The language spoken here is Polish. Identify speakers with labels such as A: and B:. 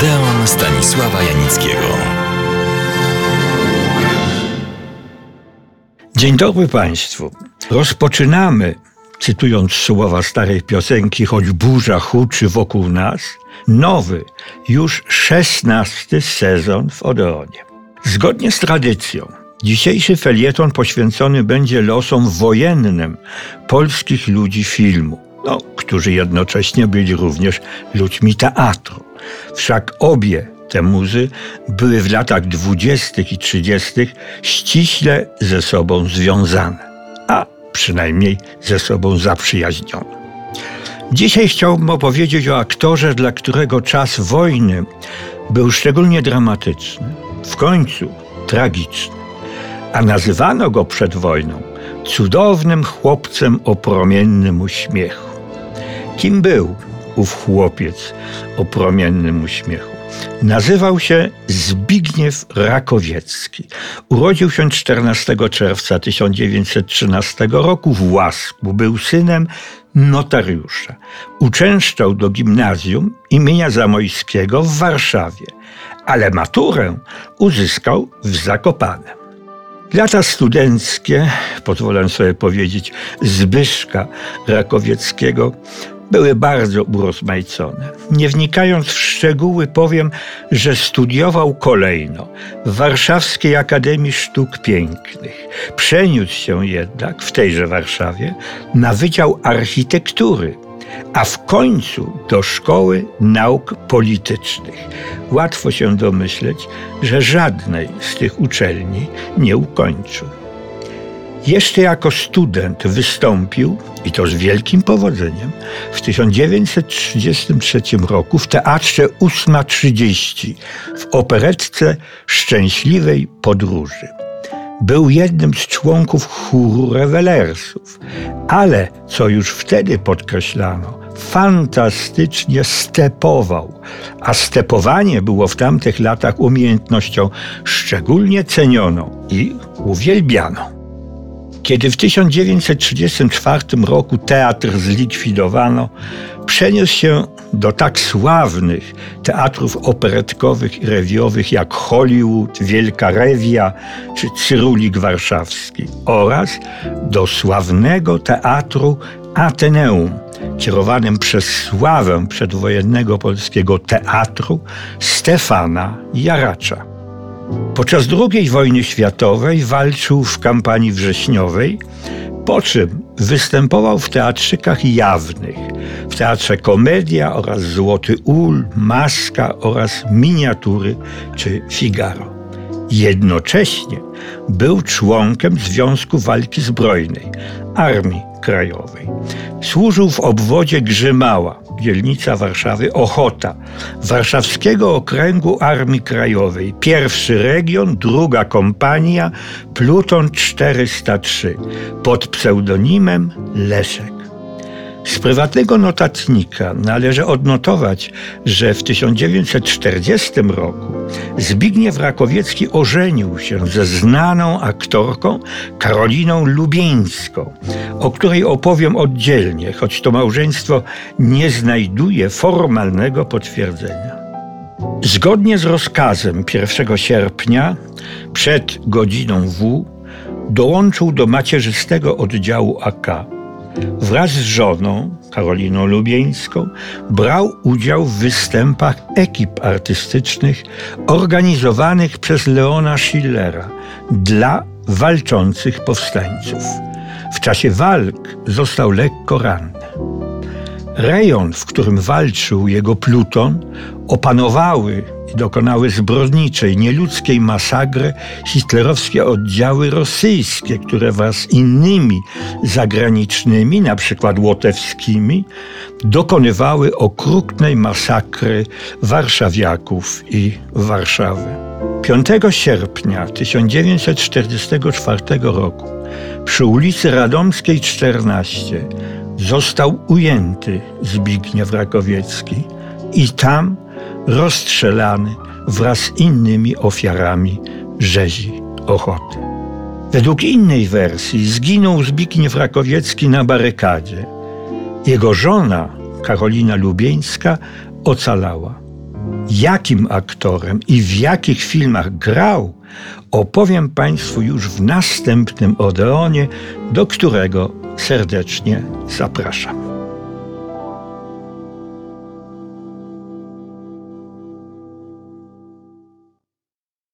A: Odeon Stanisława Janickiego.
B: Dzień dobry Państwu. Rozpoczynamy, cytując słowa starej piosenki, choć burza huczy wokół nas, nowy, już szesnasty sezon w Odeonie. Zgodnie z tradycją, dzisiejszy felieton poświęcony będzie losom wojennym polskich ludzi filmu no, którzy jednocześnie byli również ludźmi teatru. Wszak obie te muzy były w latach dwudziestych i trzydziestych ściśle ze sobą związane, a przynajmniej ze sobą zaprzyjaźnione. Dzisiaj chciałbym opowiedzieć o aktorze, dla którego czas wojny był szczególnie dramatyczny, w końcu tragiczny, a nazywano go przed wojną cudownym chłopcem o promiennym uśmiechu. Kim był ów chłopiec o promiennym uśmiechu? Nazywał się Zbigniew Rakowiecki. Urodził się 14 czerwca 1913 roku w Łasku. Był synem notariusza. Uczęszczał do gimnazjum imienia Zamojskiego w Warszawie, ale maturę uzyskał w Zakopanem. Lata studenckie, pozwolę sobie powiedzieć, Zbyszka Rakowieckiego były bardzo urozmaicone. Nie wnikając w szczegóły, powiem, że studiował kolejno w Warszawskiej Akademii Sztuk Pięknych. Przeniósł się jednak w tejże Warszawie na Wydział Architektury, a w końcu do Szkoły Nauk Politycznych. Łatwo się domyśleć, że żadnej z tych uczelni nie ukończył. Jeszcze jako student wystąpił, i to z wielkim powodzeniem, w 1933 roku w Teatrze 8.30 w operetce Szczęśliwej Podróży. Był jednym z członków chóru rewelersów, ale, co już wtedy podkreślano, fantastycznie stepował, a stepowanie było w tamtych latach umiejętnością szczególnie cenioną i uwielbianą. Kiedy w 1934 roku teatr zlikwidowano, przeniósł się do tak sławnych teatrów operetkowych i rewiowych jak Hollywood, Wielka Rewia czy Cyrulik Warszawski oraz do sławnego teatru Ateneum, kierowanym przez sławę przedwojennego polskiego teatru Stefana Jaracza. Podczas II wojny światowej walczył w kampanii wrześniowej, po czym występował w teatrzykach jawnych, w teatrze Komedia oraz Złoty Ul, Maska oraz Miniatury czy Figaro. Jednocześnie był członkiem Związku Walki Zbrojnej, Armii Krajowej. Służył w obwodzie Grzymała, dzielnica Warszawy, Ochota, Warszawskiego Okręgu Armii Krajowej, pierwszy region, druga kompania, Pluton 403, pod pseudonimem Leszek. Z prywatnego notatnika należy odnotować, że w 1940 roku Zbigniew Rakowiecki ożenił się ze znaną aktorką Karoliną Lubieńską, o której opowiem oddzielnie, choć to małżeństwo nie formalnego potwierdzenia. Zgodnie z rozkazem 1 sierpnia przed godziną W dołączył do macierzystego oddziału AK wraz z żoną, Karoliną Lubieńską, brał udział w występach ekip artystycznych organizowanych przez Leona Schillera dla walczących powstańców. W czasie walk został lekko ranny. Rejon, w którym walczył jego pluton, opanowały i dokonały zbrodniczej, nieludzkiej masakry hitlerowskie oddziały rosyjskie, które wraz innymi zagranicznymi, przykład łotewskimi, dokonywały okrutnej masakry warszawiaków i Warszawy. 5 sierpnia 1944 roku przy ulicy Radomskiej 14 został ujęty Zbigniew Rakowiecki i tam rozstrzelany wraz z innymi ofiarami rzezi Ochoty. Według innej wersji zginął Zbigniew Rakowiecki na barykadzie. Jego żona, Karolina Lubieńska, ocalała. jakim aktorem i w jakich filmach grał, opowiem Państwu już w następnym Odeonie, do którego serdecznie zapraszam.